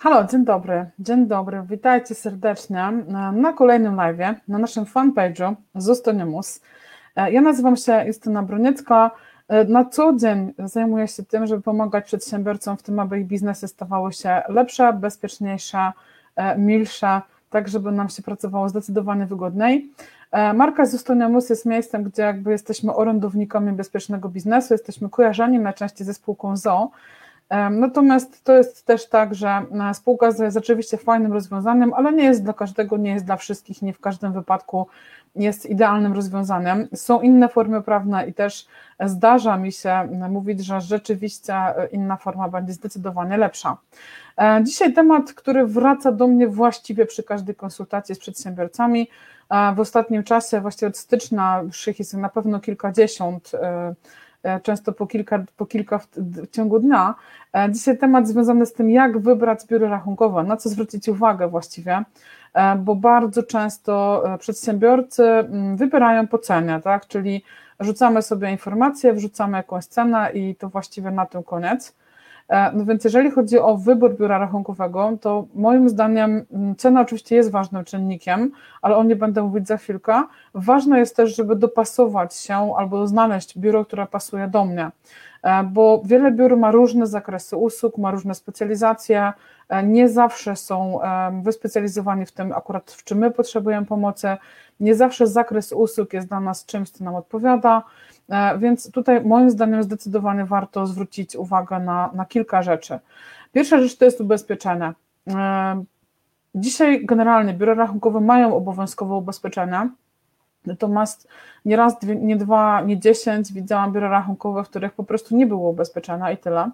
Halo, dzień dobry, dzień dobry, witajcie serdecznie na kolejnym live na naszym fanpage'u Zostanimus. E, ja nazywam się Justyna Broniecka. E, na co dzień zajmuję się tym, żeby pomagać przedsiębiorcom w tym, aby ich biznesy stawały się lepsze, bezpieczniejsze, e, milsze, tak żeby nam się pracowało zdecydowanie wygodniej. Marka Zostanimus jest miejscem, gdzie jakby jesteśmy orędownikami bezpiecznego biznesu, jesteśmy kojarzeni najczęściej ze spółką ZOO, Natomiast to jest też tak, że e, spółka jest oczywiście fajnym rozwiązaniem, ale nie jest dla każdego, nie jest dla wszystkich, nie w każdym wypadku jest idealnym rozwiązaniem. Są inne formy prawne i też zdarza mi się mówić, że rzeczywiście inna forma będzie zdecydowanie lepsza. E, dzisiaj temat, który wraca do mnie właściwie przy każdej konsultacji z przedsiębiorcami. E, w ostatnim czasie, właściwie od stycznia, już ich jest na pewno kilkadziesiąt, E, często po kilka, po kilka w, w ciągu dnia. E, dzisiaj temat związany z tym, jak wybrać biuro rachunkowe, na co zwrócić uwagę właściwie, e, bo bardzo często przedsiębiorcy mm, wybierają po cenie, tak? czyli rzucamy sobie informacje, wrzucamy jakąś cenę i to właściwie na tym koniec. E, no więc jeżeli chodzi o wybór biura rachunkowego, to moim zdaniem mm, cena oczywiście jest ważnym czynnikiem, ale o nie będę mówić za chwilkę. Ważne jest też, żeby dopasować się albo znaleźć biuro, które pasuje do mnie, e, bo wiele biur ma różne zakresy usług, ma różne specjalizacje, e, nie zawsze są wyspecjalizowani w tym akurat, w czym my potrzebujemy pomocy, nie zawsze zakres usług jest dla nas czymś, co nam odpowiada, więc tutaj moim zdaniem zdecydowanie warto zwrócić uwagę na, na kilka rzeczy. Pierwsza rzecz to jest ubezpieczenie. E, dzisiaj generalnie biura rachunkowe mają obowiązkowe ubezpieczenia, natomiast nie raz, nie dwa, nie dziesięć widziałam biura rachunkowe, w których po prostu nie było ubezpieczenia i tyle.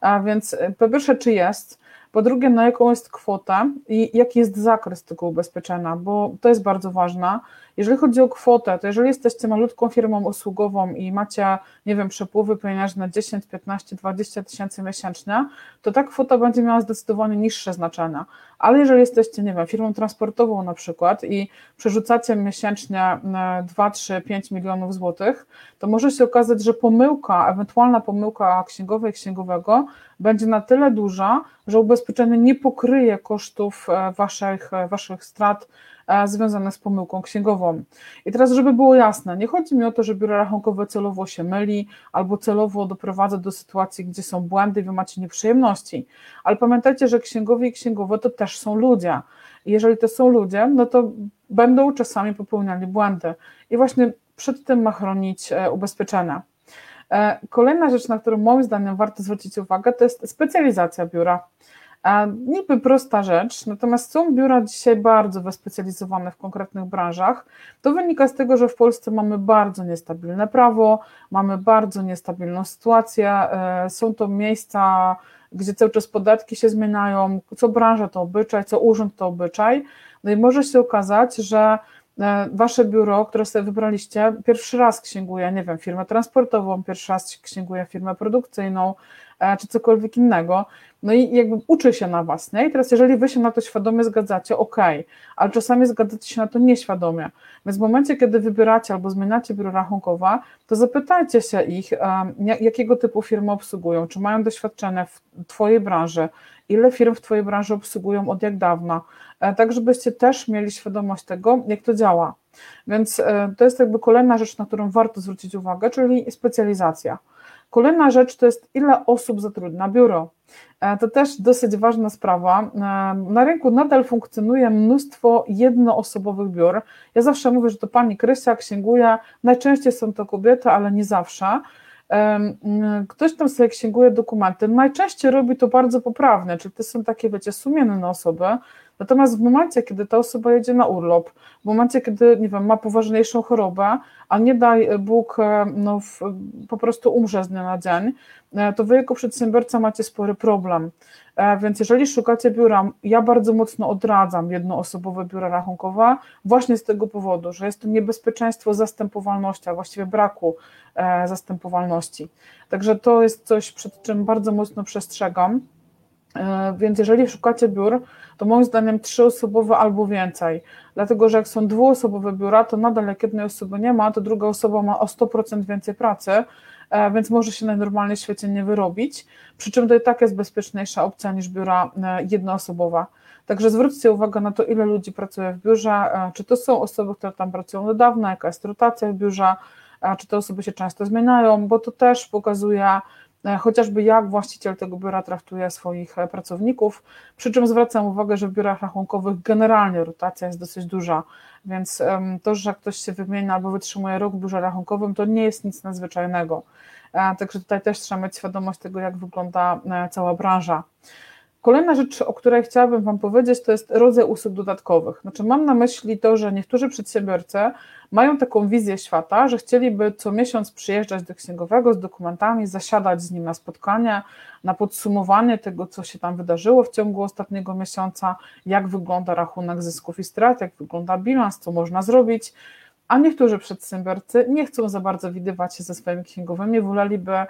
A więc e, po pierwsze, czy jest, po drugie, na jaką jest kwota i jaki jest zakres tego ubezpieczenia, bo to jest bardzo ważne. Jeżeli chodzi o kwotę, to jeżeli jesteście malutką firmą usługową i macie, nie wiem, przepływy pieniężne 10, 15, 20 tysięcy miesięcznie, to ta kwota będzie miała zdecydowanie niższe znaczenie. Ale jeżeli jesteście, nie wiem, firmą transportową na przykład i przerzucacie miesięcznie 2, 3, 5 milionów złotych, to może się okazać, że pomyłka, ewentualna pomyłka księgowej księgowego będzie na tyle duża, że ubezpieczenie nie pokryje kosztów e, waszych, e, waszych strat e, związanych z pomyłką księgową. I teraz, żeby było jasne, nie chodzi mi o to, że biuro rachunkowe celowo się myli albo celowo doprowadza do sytuacji, gdzie są błędy i wy macie nieprzyjemności, ale pamiętajcie, że księgowi i księgowe to też są ludzie. I jeżeli to są ludzie, no to będą czasami popełniali błędy. I właśnie przed tym ma chronić ubezpieczenia. E, kolejna rzecz, na którą moim zdaniem warto zwrócić uwagę, to jest specjalizacja biura. Niby prosta rzecz, natomiast są biura dzisiaj bardzo wyspecjalizowane w konkretnych branżach. To wynika z tego, że w Polsce mamy bardzo niestabilne prawo, mamy bardzo niestabilną sytuację, e, są to miejsca, gdzie cały czas podatki się zmieniają, co branża to obyczaj, co urząd to obyczaj. No i może się okazać, że E, wasze biuro, które sobie wybraliście, pierwszy raz księguje, nie wiem, firmę transportową, pierwszy raz księguje firmę produkcyjną, czy cokolwiek innego, no i jakby uczy się na was, nie? I teraz jeżeli wy się na to świadomie zgadzacie, ok, ale czasami zgadzacie się na to nieświadomie, więc w momencie, kiedy wybieracie albo zmieniacie biuro rachunkowe, to zapytajcie się ich, jakiego typu firmy obsługują, czy mają doświadczenie w twojej branży, ile firm w twojej branży obsługują od jak dawna, e, tak żebyście też mieli świadomość tego, jak to działa. Więc e, to jest jakby kolejna rzecz, na którą warto zwrócić uwagę, czyli specjalizacja. Kolejna rzecz to jest, ile osób zatrudnia biuro. E, to też dosyć ważna sprawa. Na rynku nadal funkcjonuje mnóstwo jednoosobowych biur. Ja zawsze mówię, że to pani Krysia księguje, najczęściej są to kobiety, ale nie zawsze. Ktoś tam sobie księguje dokumenty, najczęściej robi to bardzo poprawnie, czyli to są takie, wiecie, sumienne osoby, natomiast w momencie, kiedy ta osoba jedzie na urlop, w momencie, kiedy, nie wiem, ma poważniejszą chorobę, a nie daj Bóg, no, w, po prostu umrze z dnia na dzień, e, to wy jako przedsiębiorca macie spory problem. E, więc jeżeli szukacie biura, ja bardzo mocno odradzam jednoosobowe biura rachunkowe, właśnie z tego powodu, że jest to niebezpieczeństwo zastępowalności, a właściwie braku e, zastępowalności. Także to jest coś, przed czym bardzo mocno przestrzegam. E, więc jeżeli szukacie biur, to moim zdaniem trzyosobowe albo więcej. Dlatego, że jak są dwuosobowe biura, to nadal jak jednej osoby nie ma, to druga osoba ma o 100% więcej pracy, więc może się najnormalniej w świecie nie wyrobić, przy czym to i tak jest bezpieczniejsza opcja niż biura jednoosobowa. Także zwróćcie uwagę na to, ile ludzi pracuje w biurze, czy to są osoby, które tam pracują niedawno, jaka jest rotacja w biurze, czy te osoby się często zmieniają, bo to też pokazuje E, chociażby jak właściciel tego biura traktuje swoich e, pracowników, przy czym zwracam uwagę, że w biurach rachunkowych generalnie rotacja jest dosyć duża, więc to, że ktoś się wymienia albo wytrzymuje rok w biurze rachunkowym, to nie jest nic nadzwyczajnego. E, także tutaj też trzeba mieć świadomość tego, jak wygląda cała branża. Kolejna rzecz, o której chciałabym Wam powiedzieć, to jest rodzaj usług dodatkowych. Znaczy, mam na myśli to, że niektórzy przedsiębiorcy mają taką wizję świata, że chcieliby co miesiąc przyjeżdżać do księgowego z dokumentami, zasiadać z nim na spotkanie, na podsumowanie tego, co się tam wydarzyło w ciągu ostatniego miesiąca, jak wygląda rachunek zysków i strat, jak wygląda bilans, co można zrobić. A niektórzy przedsiębiorcy nie chcą za bardzo widywać się ze swoimi księgowymi, woleliby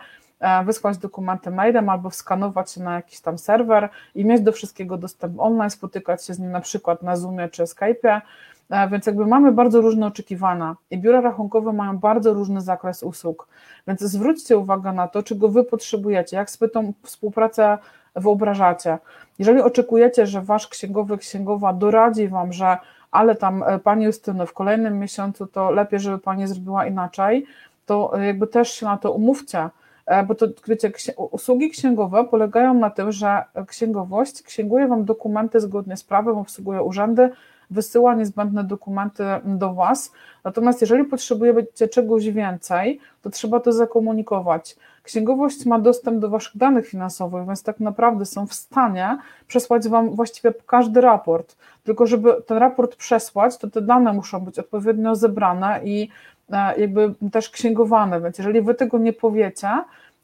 wysłać dokumenty mailem albo skanować się na jakiś tam serwer i mieć do wszystkiego dostęp online, spotykać się z nim na przykład na Zoomie czy Skype'ie, e, więc jakby mamy bardzo różne oczekiwania i biura rachunkowe mają bardzo różny zakres usług, więc zwróćcie uwagę na to, czego wy potrzebujecie, jak sobie tą współpracę wyobrażacie. Jeżeli oczekujecie, że wasz księgowy, księgowa doradzi wam, że ale tam e, pani Justyno, w kolejnym miesiącu to lepiej, żeby pani zrobiła inaczej, to jakby też się na to umówcie, E, bo to wiecie, usługi księgowe polegają na tym, że księgowość księguje Wam dokumenty zgodnie z prawem, obsługuje urzędy, wysyła niezbędne dokumenty do Was. Natomiast jeżeli potrzebujecie czegoś więcej, to trzeba to zakomunikować. Księgowość ma dostęp do Waszych danych finansowych, więc tak naprawdę są w stanie przesłać Wam właściwie każdy raport. Tylko żeby ten raport przesłać, to te dane muszą być odpowiednio zebrane i E, jakby też księgowane, więc jeżeli wy tego nie powiecie,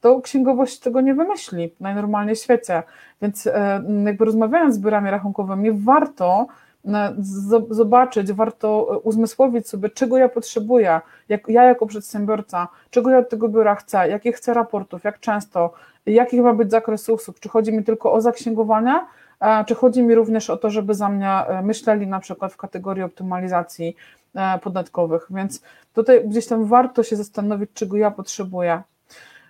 to księgowość tego nie wymyśli najnormalniej w świecie. Więc e, jakby rozmawiając z biurami rachunkowymi, warto e, zobaczyć, warto uzmysłowić sobie, czego ja potrzebuję, jak, ja jako przedsiębiorca, czego ja od tego biura chcę, jakich chcę raportów, jak często, jaki ma być zakres usług, czy chodzi mi tylko o zaksięgowanie, czy chodzi mi również o to, żeby za mnie myśleli na przykład w kategorii optymalizacji E, podatkowych, więc tutaj gdzieś tam warto się zastanowić, czego ja potrzebuję.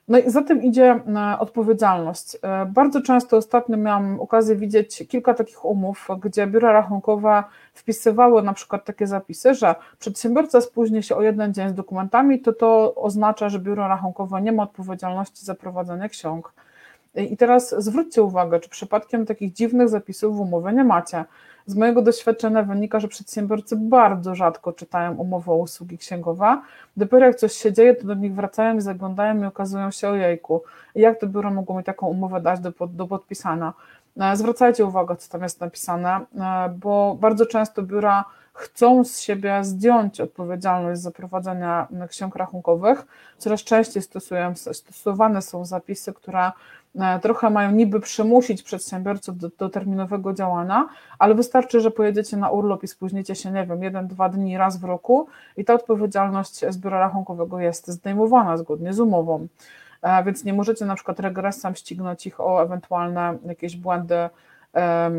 No i za tym idzie e, odpowiedzialność. E, bardzo często ostatnio miałam okazję widzieć kilka takich umów, gdzie biura rachunkowe wpisywały na przykład takie zapisy, że przedsiębiorca spóźni się o jeden dzień z dokumentami, to to oznacza, że biuro rachunkowe nie ma odpowiedzialności za prowadzenie ksiąg. I teraz zwróćcie uwagę, czy przypadkiem takich dziwnych zapisów w umowie nie macie. Z mojego doświadczenia wynika, że przedsiębiorcy bardzo rzadko czytają umowy o usługi księgowe. Dopiero jak coś się dzieje, to do nich wracają i zaglądają i okazują się, ojejku, jak to biuro mogło mi taką umowę dać do, do podpisania. E, zwracajcie uwagę, co tam jest napisane, e, bo bardzo często biura chcą z siebie zdjąć odpowiedzialność za prowadzenie ksiąg rachunkowych. Coraz częściej stosowane są zapisy, które E, trochę mają niby przymusić przedsiębiorców do, do, terminowego działania, ale wystarczy, że pojedziecie na urlop i spóźnicie się, nie wiem, jeden, dwa dni raz w roku i ta odpowiedzialność z biura rachunkowego jest zdejmowana zgodnie z umową. E, więc nie możecie na przykład regresem ścignąć ich o ewentualne jakieś błędy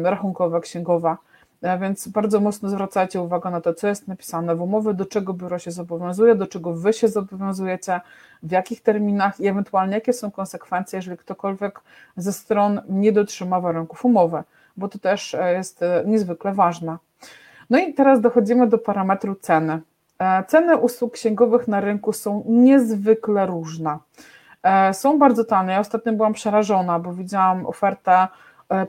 rachunkowe, księgowe. E, więc bardzo mocno zwracajcie uwagę na to, co jest napisane w umowie, do czego biuro się zobowiązuje, do czego wy się zobowiązujecie, w jakich terminach i ewentualnie jakie są konsekwencje, jeżeli ktokolwiek ze stron nie dotrzyma warunków umowy, bo to też e, jest e, niezwykle ważne. No i teraz dochodzimy do parametru ceny. Ceny usług księgowych na rynku są niezwykle różne. Są bardzo tanie. Ja ostatnio byłam przerażona, bo widziałam ofertę E,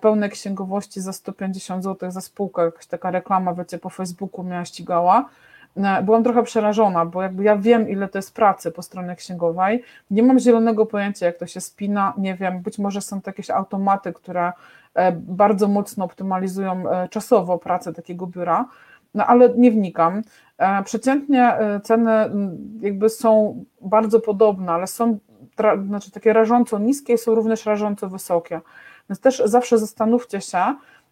pełnej księgowości za 150 zł za spółkę, jakaś taka reklama, wiecie, po Facebooku mnie ścigała. E, byłam trochę przerażona, bo jakby ja wiem, ile to jest pracy po stronie księgowej. Nie mam zielonego pojęcia, jak to się spina. Nie wiem, być może są to jakieś automaty, które e, bardzo mocno optymalizują czasowo pracę takiego biura, no ale nie wnikam. Przeciętnie ceny jakby są bardzo podobne, ale są znaczy takie rażąco niskie i są również rażąco wysokie. Więc też zawsze zastanówcie się,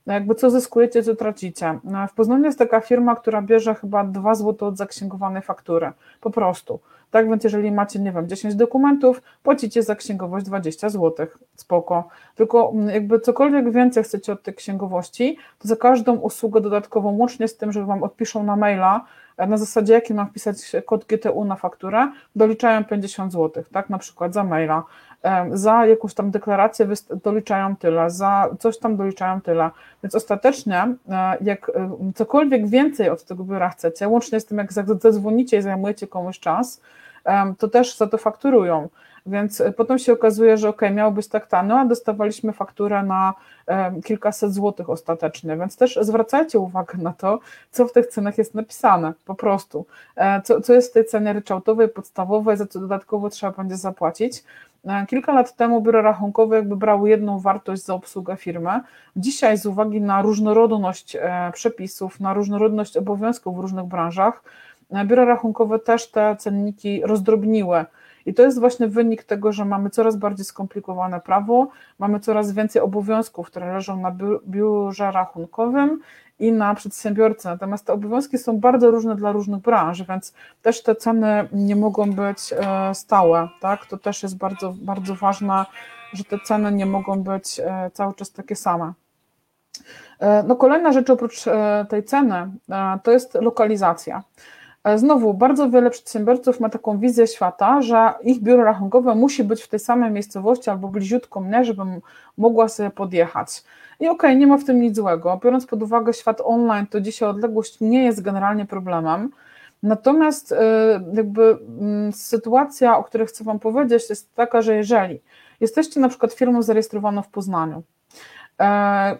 jakby co zyskujecie, co tracicie. W Poznaniu jest taka firma, która bierze chyba 2 zł od zaksięgowanej faktury. Po prostu. Tak więc jeżeli macie, nie wiem, 10 dokumentów, płacicie za księgowość 20 zł, spoko. Tylko mm, jakby cokolwiek więcej chcecie od tej księgowości, to za każdą usługę dodatkową, łącznie z tym, że Wam odpiszą na maila, e, na zasadzie jaki mam wpisać kod GTU na fakturę, doliczają 50 zł, tak, na przykład za maila za jakąś tam deklarację doliczają tyle, za coś tam doliczają tyle. Więc ostatecznie, e, jak e, cokolwiek więcej od tego biura chcecie, łącznie z tym, jak zadzwonicie i zajmujecie komuś czas, to też za to fakturują. Więc e, potem się okazuje, że ok, miało być tak tanio, a dostawaliśmy fakturę na kilkaset złotych ostatecznie, więc też zwracajcie uwagę na to, co w tych cenach jest napisane, po prostu, co, co jest w tej cenie ryczałtowej, podstawowej, za co dodatkowo trzeba będzie zapłacić, E, kilka lat temu biuro rachunkowe jakby brało jedną wartość za obsługę firmy. Dzisiaj z uwagi na różnorodność e, przepisów, na różnorodność obowiązków w różnych branżach, e, biura rachunkowe też te cenniki rozdrobniły. I to jest właśnie wynik tego, że mamy coraz bardziej skomplikowane prawo, mamy coraz więcej obowiązków, które leżą na biurze rachunkowym i na przedsiębiorcy. Natomiast te obowiązki są bardzo różne dla różnych branż, więc też te ceny nie mogą być e, stałe. Tak? To też jest bardzo, bardzo ważne, że te ceny nie mogą być e, cały czas takie same. E, no kolejna rzecz oprócz tej ceny to jest lokalizacja. Znowu, bardzo wiele przedsiębiorców ma taką wizję świata, że ich biuro rachunkowe musi być w tej samej miejscowości albo bliziutko mnie, żebym mogła sobie podjechać. I okej, okay, nie ma w tym nic złego. Biorąc pod uwagę świat online, to dzisiaj odległość nie jest generalnie problemem. Natomiast y, jakby mm, sytuacja, o której chcę Wam powiedzieć, jest taka, że jeżeli jesteście na przykład firmą zarejestrowaną w Poznaniu e,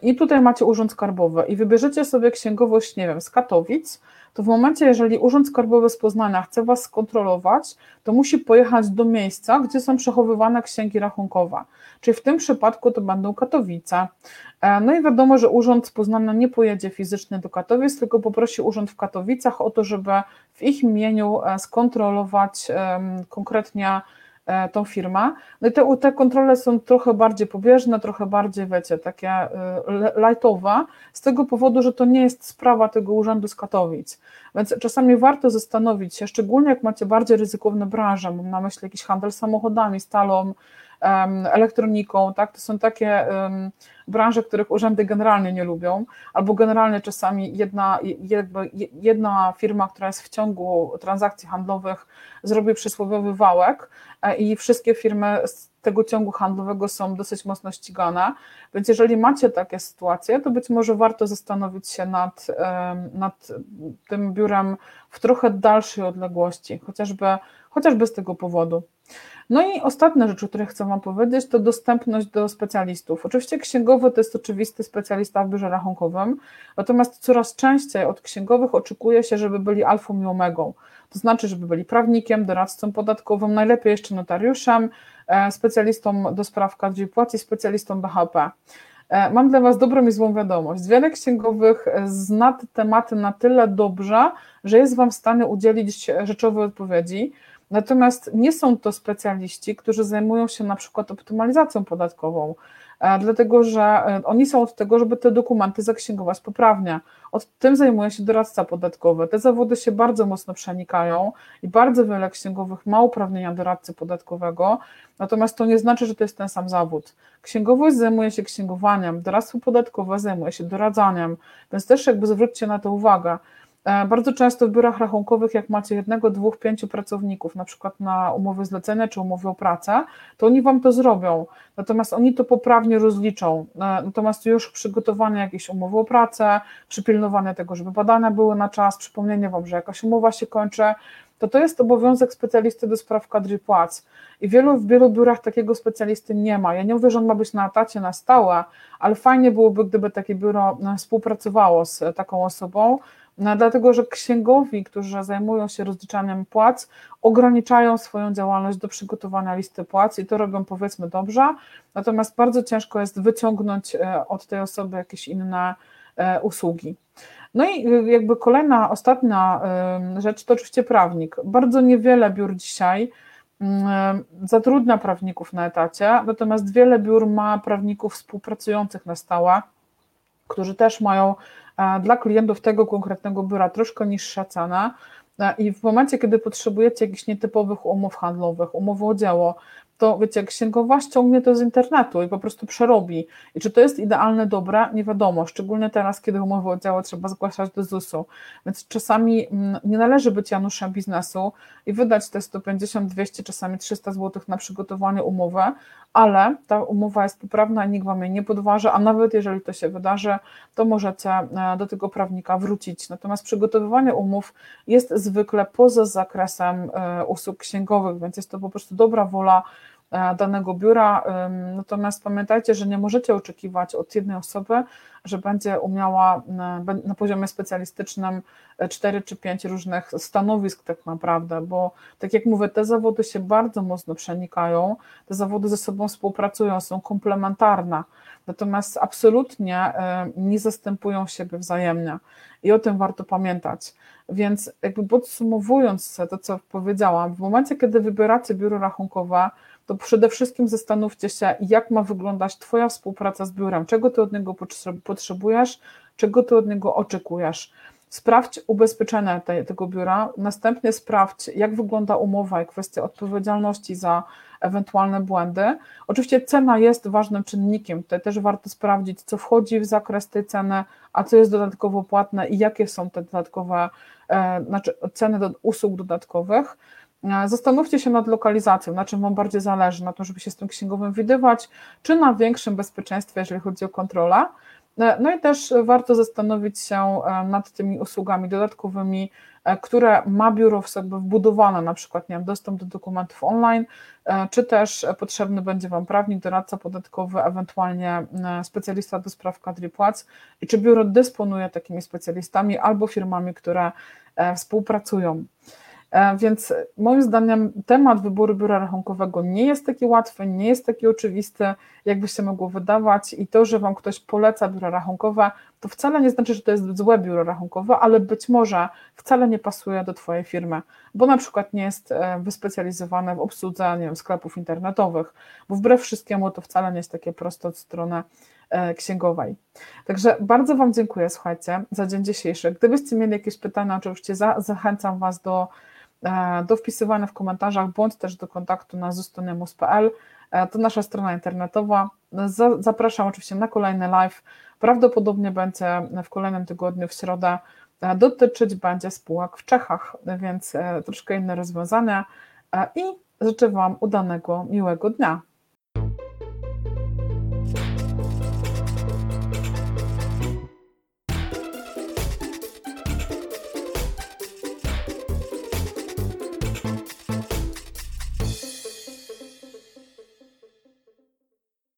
i tutaj macie urząd skarbowy i wybierzecie sobie księgowość, nie wiem, z Katowic, to w momencie, jeżeli Urząd Skarbowy z Poznania chce Was skontrolować, to musi pojechać do miejsca, gdzie są przechowywane księgi rachunkowe. Czyli w tym przypadku to będą Katowice. E, no i wiadomo, że Urząd z Poznania nie pojedzie fizycznie do Katowic, tylko poprosi Urząd w Katowicach o to, żeby w ich imieniu e, skontrolować konkretnie E, tą firmę. No i te, te kontrole są trochę bardziej pobieżne, trochę bardziej, wiecie, takie e, lightowe, z tego powodu, że to nie jest sprawa tego urzędu z Katowic. Więc czasami warto zastanowić się, szczególnie jak macie bardziej ryzykowne branże, mam na myśli jakiś handel samochodami, stalą, elektroniką, tak? To są takie branże, których urzędy generalnie nie lubią, albo generalnie czasami jedna, jedna firma, która jest w ciągu transakcji handlowych, zrobi przysłowiowy wałek e, i wszystkie firmy z tego ciągu handlowego są dosyć mocno ścigane. Więc jeżeli macie takie sytuacje, to być może warto zastanowić się nad, nad tym biurem w trochę dalszej odległości, chociażby, chociażby z tego powodu. No i ostatnia rzecz, o której chcę Wam powiedzieć, to dostępność do specjalistów. Oczywiście księgowy to jest oczywisty specjalista w biurze rachunkowym, natomiast coraz częściej od księgowych oczekuje się, żeby byli alfą i omegą. To znaczy, żeby byli prawnikiem, doradcą podatkowym, najlepiej jeszcze notariuszem, e, specjalistą do spraw kadr płaci, specjalistą BHP. E, mam dla Was dobrą i złą wiadomość. Wiele księgowych zna te tematy na tyle dobrze, że jest Wam w stanie udzielić rzeczowej odpowiedzi, Natomiast nie są to specjaliści, którzy zajmują się na przykład optymalizacją podatkową, e, dlatego że e, oni są od tego, żeby te dokumenty zaksięgować poprawnie. Od tym zajmuje się doradca podatkowy. Te zawody się bardzo mocno przenikają i bardzo wiele księgowych ma uprawnienia doradcy podatkowego, natomiast to nie znaczy, że to jest ten sam zawód. Księgowość zajmuje się księgowaniem, doradztwo podatkowe zajmuje się doradzaniem, więc też jakby zwróćcie na to uwagę. E, bardzo często w biurach rachunkowych, jak macie jednego, dwóch, pięciu pracowników, na przykład na umowy zlecenia czy umowy o pracę, to oni wam to zrobią. Natomiast oni to poprawnie rozliczą. E, natomiast już przygotowanie jakiejś umowy o pracę, przypilnowanie tego, żeby badania były na czas, przypomnienie wam, że jakaś umowa się kończy, to to jest obowiązek specjalisty do spraw kadry płac. I wielu, w wielu biurach takiego specjalisty nie ma. Ja nie mówię, że on ma być na etacie na stałe, ale fajnie byłoby, gdyby takie biuro e, współpracowało z taką osobą, no, dlatego, że księgowi, którzy zajmują się rozliczaniem płac, ograniczają swoją działalność do przygotowania listy płac i to robią powiedzmy dobrze, natomiast bardzo ciężko jest wyciągnąć e, od tej osoby jakieś inne e, usługi. No i e, jakby kolejna, ostatnia rzecz to oczywiście prawnik. Bardzo niewiele biur dzisiaj mm, zatrudnia prawników na etacie, natomiast wiele biur ma prawników współpracujących na stałe, którzy też mają dla klientów tego konkretnego biura troszkę niższa cena. i w momencie, kiedy potrzebujecie jakichś nietypowych umów handlowych, umowy o dzieło, to wiecie, księgowa ściągnie to z internetu i po prostu przerobi. I czy to jest idealne, dobre? Nie wiadomo, szczególnie teraz, kiedy umowy o trzeba zgłaszać do ZUS-u. Więc czasami mm, nie należy być Januszem biznesu i wydać te 150, 200, czasami 300 zł na przygotowanie umowy, ale ta umowa jest poprawna i nikt Wam jej nie podważy, a nawet jeżeli to się wydarzy, to możecie e, do tego prawnika wrócić. Natomiast przygotowywanie umów jest zwykle poza zakresem e, usług księgowych, więc jest to po prostu dobra wola danego biura. Natomiast pamiętajcie, że nie możecie oczekiwać od jednej osoby, że będzie umiała na poziomie specjalistycznym 4 e, czy 5 różnych stanowisk, tak naprawdę, bo tak jak mówię, te zawody się bardzo mocno przenikają, te zawody ze sobą współpracują, są komplementarne, natomiast absolutnie e, nie zastępują siebie wzajemnie i o tym warto pamiętać. Więc, jakby podsumowując to, co powiedziałam, w momencie, kiedy wybieracie biuro rachunkowe, to przede wszystkim zastanówcie się, jak ma wyglądać Twoja współpraca z biurem, czego Ty od niego potrzebujesz, czego Ty od niego oczekujesz. Sprawdź ubezpieczenia te, tego biura, następnie sprawdź, jak wygląda umowa i kwestia odpowiedzialności za ewentualne błędy. Oczywiście cena jest ważnym czynnikiem, tutaj też warto sprawdzić, co wchodzi w zakres tej ceny, a co jest dodatkowo płatne i jakie są te dodatkowe, e, znaczy ceny do usług dodatkowych. E, zastanówcie się nad lokalizacją, na czym Wam bardziej zależy, na tym, żeby się z tym księgowym widywać, czy na większym bezpieczeństwie, jeżeli chodzi o kontrolę. E, no i też warto zastanowić się e, nad tymi usługami dodatkowymi, które ma biuro w sobie wbudowane, na przykład nie wiem, dostęp do dokumentów online, czy też potrzebny będzie Wam prawnik, doradca podatkowy, ewentualnie specjalista do spraw kadr i płac i czy biuro dysponuje takimi specjalistami albo firmami, które współpracują. E, więc moim zdaniem temat wyboru biura rachunkowego nie jest taki łatwy, nie jest taki oczywisty, jakby się mogło wydawać i to, że Wam ktoś poleca biuro rachunkowe, to wcale nie znaczy, że to jest złe biuro rachunkowe, ale być może wcale nie pasuje do Twojej firmy, bo na przykład nie jest e, wyspecjalizowane w obsłudze nie wiem, sklepów internetowych, bo wbrew wszystkiemu to wcale nie jest takie proste od strony e, księgowej. Także bardzo Wam dziękuję, słuchajcie, za dzień dzisiejszy. Gdybyście mieli jakieś pytania, oczywiście za, zachęcam Was do do wpisywania w komentarzach, bądź też do kontaktu na zustonemus.pl. E, to nasza strona internetowa. Zapraszam oczywiście na kolejny live. Prawdopodobnie będzie w kolejnym tygodniu, w środę, e, dotyczyć będzie spółek w Czechach, więc troszkę inne rozwiązania i życzę Wam udanego, miłego dnia.